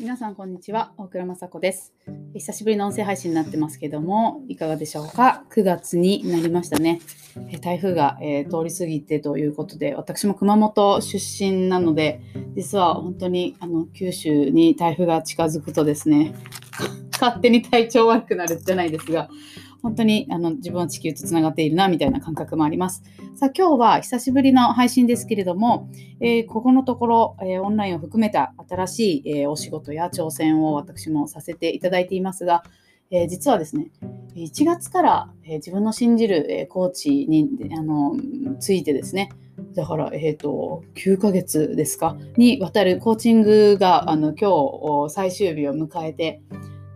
皆さんこんにちは大倉雅子です。久しぶりの音声配信になってますけどもいかがでしょうか？9月になりましたね。台風が、えー、通り過ぎてということで私も熊本出身なので実は本当にあの九州に台風が近づくとですね勝手に体調悪くなるじゃないですが本当にあの自分は地球とつながっているなみたいな感覚もあります。さあ今日は久しぶりの配信ですけれども、えー、ここのところ、えー、オンラインを含めた新しい、えー、お仕事や挑戦を私もさせていただいていますが、え実はですね1月から、え自分の信じる、えコーチにあのついてですねだから、えーと、9ヶ月ですかにわたるコーチングがあの今日最終日を迎えて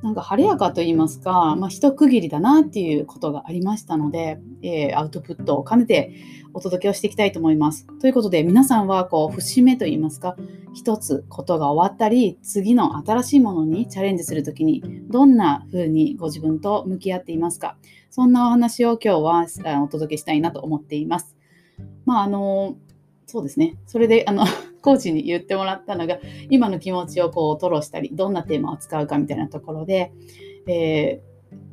なんか晴れやかと言いますか、まあ、一区切りだなっていうことがありましたので、えー、アウトプットを兼ねてお届けをしていきたいと思います。ということで皆さんはこう節目と言いますか一つことが終わったり次の新しいものにチャレンジする時にどんな風にご自分と向き合っていますかそんなお話を今日はお届けしたいなと思っています。まああのそうですね。それで、あの、コーチに言ってもらったのが、今の気持ちをこう、吐露したり、どんなテーマを使うかみたいなところで、え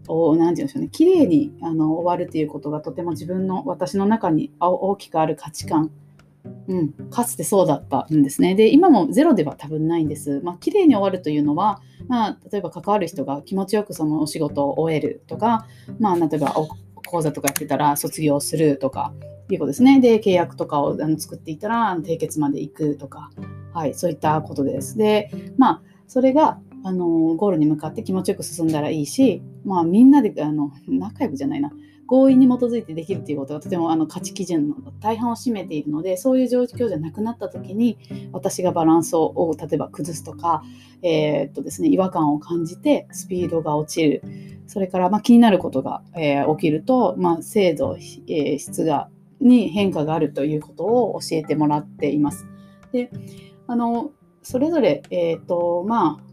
ー、を、なんて言うんでしょうね、綺麗にあの終わるということがとても自分の、私の中に大きくある価値観、うん、かつてそうだったんですね。で、今もゼロでは多分ないんです。まあ、綺麗に終わるというのは、まあ、例えば関わる人が気持ちよくそのお仕事を終えるとか、まあ、例えば講座とかやってたら卒業するとか、いうことですね。で、契約とかをあの作っていたら締結まで行くとか、はい、そういったことです。で、まあ、それが、あのゴールに向かって気持ちよく進んだらいいし、まあ、みんなであの仲良くじゃないな合意に基づいてできるということがとてもあの価値基準の大半を占めているのでそういう状況じゃなくなった時に私がバランスを例えば崩すとか、えー、っとですね、違和感を感じてスピードが落ちるそれからま気になることが、えー、起きると、まあ、精度、えー、質がに変化があるということを教えてもらっています。であのそれぞれ、えーとまあ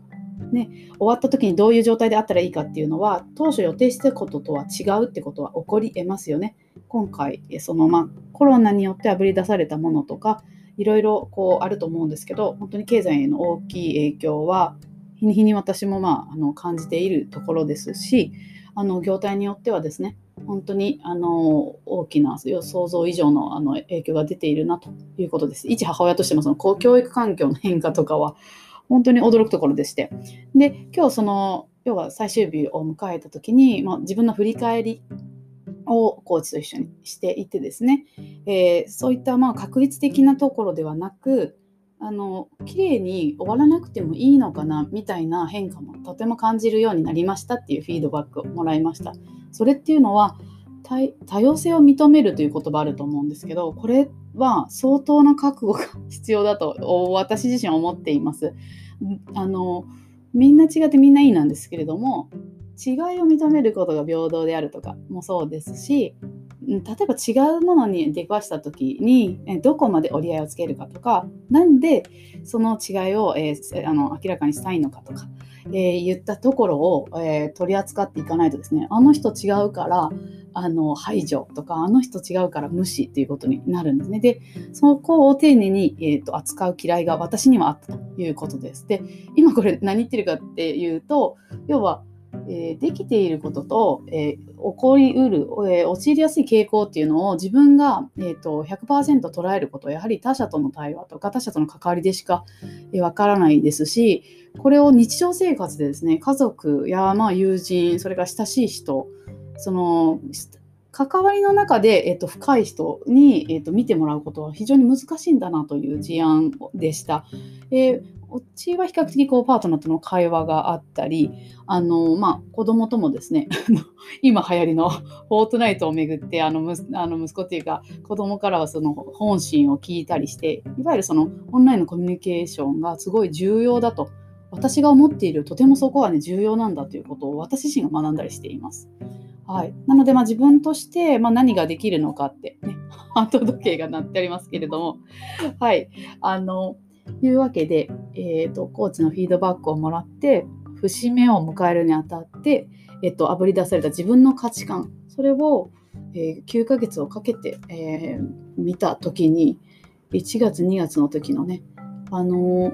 ね、終わった時にどういう状態であったらいいかっていうのは当初予定してたこととは違うってことは起こりえますよね。今回その、まあ、コロナによってあぶり出されたものとかいろいろこうあると思うんですけど本当に経済への大きい影響は日に日に私も、まあ、あの感じているところですしあの業態によってはですね本当にあの大きな想像以上のあの影響が出ているなということです。一母親としてもその教育環境の変化とかは本当に驚くところでして。で、今日その、要は最終日を迎えた時に、まあ、自分の振り返りをコーチと一緒にしていてですね、えー、そういったまあ確率的なところではなく、あの綺麗に終わらなくてもいいのかなみたいな変化もとても感じるようになりましたっていうフィードバックをもらいました。それっていうのは多様性を認めるという言葉あると思うんですけどこれは相当な覚悟が必要だと私自身思っています。あのみんな違ってみんないいなんですけれども違いを認めることが平等であるとかもそうですし例えば違うものに出くわした時にどこまで折り合いをつけるかとかなんでその違いを、えー、あの明らかにしたいのかとかえー、言ったところを、えー、取り扱っていかないとですねあの人違うからあの排除とかあの人違うから無視っていうことになるんですね。でそこを丁寧に、えーと、扱う嫌いが私にはあったということです。で今これ何言ってるかっていうと要はえー、できていることと、えー、起こりうる、えー、陥りやすい傾向っていうのを自分が、えーと、100%捉えることやはり他者との対話とか他者との関わりでしかわ、えー、からないですしこれを日常生活でですね家族やまあ友人それから親しい人その関わりの中で、えーと、深い人に、えーと見てもらうことは非常に難しいんだなという事案でした。えーうちは比較的こうパートナーとの会話があったり、あのまあ、子供ともですね、今流行りの フォートナイトをめぐってあのむあの息子っていうか子供からはその本心を聞いたりして、いわゆるそのオンラインのコミュニケーションがすごい重要だと、私が思っているとてもそこはね重要なんだということを私自身が学んだりしています。はい、なので、まあ、自分として、まあ、何ができるのかってね、ハート時計が鳴ってありますけれども、はい、あの、いうわけで、えーと、コーチのフィードバックをもらって節目を迎えるにあたって、えっと、あぶり出された自分の価値観それを、えー、9ヶ月をかけて、えー、見た時に1月2月の時のねあの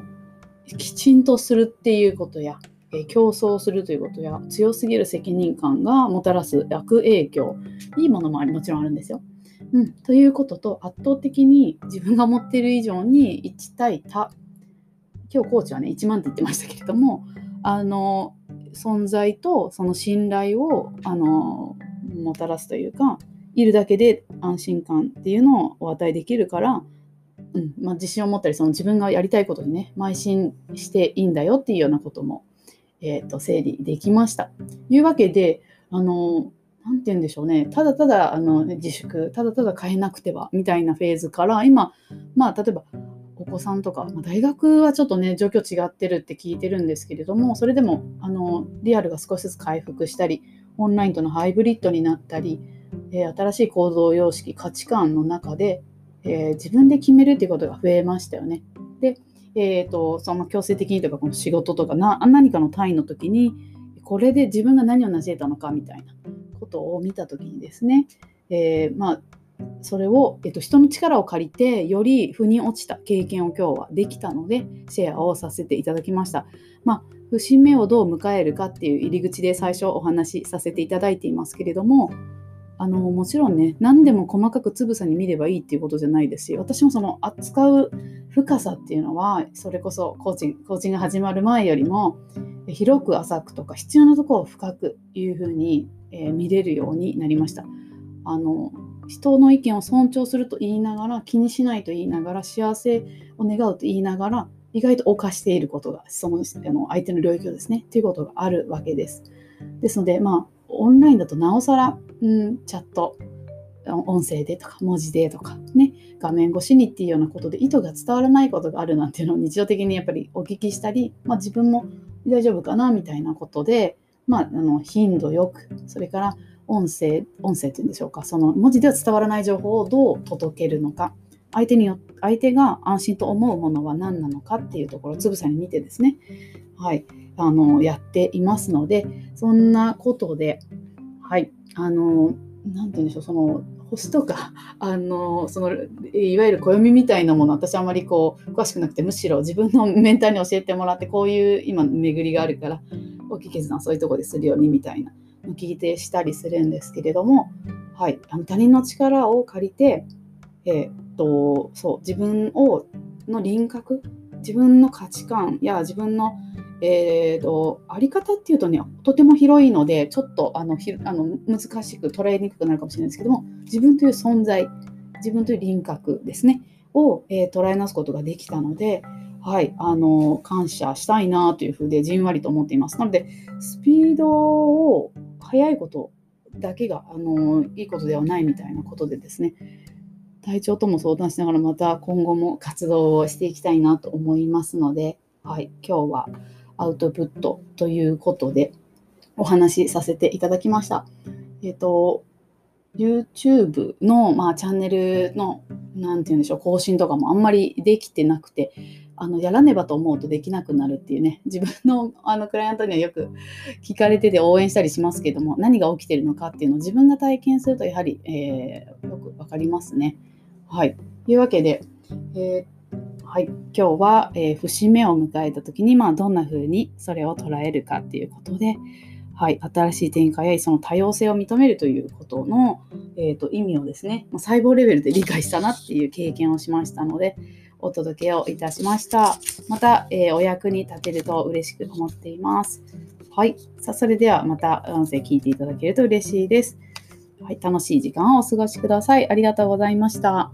ー、きちんとするっていうことや、え競争するということや強すぎる責任感がもたらす悪影響いいものももちろんあるんですよ。うん、ということと圧倒的に自分が持っている以上に1対多。今日コーチはね1万って言ってましたけれどもあの存在とその信頼をあのもたらすというかいるだけで安心感っていうのをお与えできるからうん。まあ、自信を持ったりその自分がやりたいことにね邁進していいんだよっていうようなことも、えーと、整理できました。というわけであの何て言うんでしょうねただただあの、ね、自粛ただただ変えなくてはみたいなフェーズから今まあ例えばお子さんとか、まあ、大学はちょっとね状況違ってるって聞いてるんですけれどもそれでもあのリアルが少しずつ回復したりオンラインとのハイブリッドになったり、えー、新しい行動様式価値観の中でえー、自分で決めるっていうことが増えましたよね。で、えーと、その強制的にとかこの仕事とかな何かの単位の時にこれで自分が何を成し得たのかみたいなことを見た時にですね、えー、まあそれを、えーと、人の力を借りてより腑に落ちた経験を今日はできたのでシェアをさせていただきました。まあ、節目をどう迎えるかっていう入り口で最初お話しさせていただいていますけれどもあのもちろんね何でも細かくつぶさに見ればいいっていうことじゃないですし私もその扱う深さっていうのはそれこそコーチコーチング始まる前よりも広く浅くとか必要なところを深くいうふうに、えー、見れるようになりました。あの人の意見を尊重すると言いながら気にしないと言いながら幸せを願うと言いながら意外と犯していることがそのあの相手の領域をですねということがあるわけです。ですのでまあオンラインだとなおさら、うん、チャット、音声でとか文字でとかね、画面越しにっていうようなことで意図が伝わらないことがあるなんていうのを日常的にやっぱりお聞きしたり、まあ、自分も大丈夫かなみたいなことで、まあ、あの頻度よく、それから音声、音声っていうんでしょうか、その文字では伝わらない情報をどう届けるのか、相手によ相手が安心と思うものは何なのかっていうところをつぶさに見てですね、はい、あのやっていますのでそんなことではい。あの何て言うんでしょう。その星とか あのそのいわゆる暦みたいなもの私あまりこう詳しくなくてむしろ自分のメンターに教えてもらってこういう今巡りがあるから大きい決断そういうとこでするようにみたいな聞いてしたりするんですけれども、はい、あの他人の力を借りて、えー、っとそう自分をの輪郭自分の価値観や自分のえーと、あり方っていうとねとても広いのでちょっとあのひあの難しく捉えにくくなるかもしれないですけども自分という存在自分という輪郭ですねを、えー、捉え直すことができたので、はい、あの感謝したいなというふうでじんわりと思っています。なのでスピードを速いことだけがあのいいことではないみたいなことでですね体調とも相談しながらまた今後も活動をしていきたいなと思いますので、はい、今日はアウトプットということでお話しさせていただきました。えっ、ー、と、YouTube の、まあ、チャンネルの、なんて言うんでしょう、更新とかもあんまりできてなくて、あの、やらねばと思うとできなくなるっていうね、自分のあのクライアントにはよく聞かれてて応援したりしますけども、何が起きてるのかっていうのを自分が体験するとやはり、えー、よくわかりますね。はい。というわけで、えー、はい、今日は、えー、節目を迎えた時に、まあ、どんな風にそれを捉えるかっていうことで、はい、新しい展開やその多様性を認めるということの、えーと、意味をですね、細胞レベルで理解したなっていう経験をしましたので、お届けをいたしました。また、えー、お役に立てると嬉しく思っています。はい。さあ、それではまた音声聞いていただけると嬉しいです。はい。楽しい時間をお過ごしください。ありがとうございました。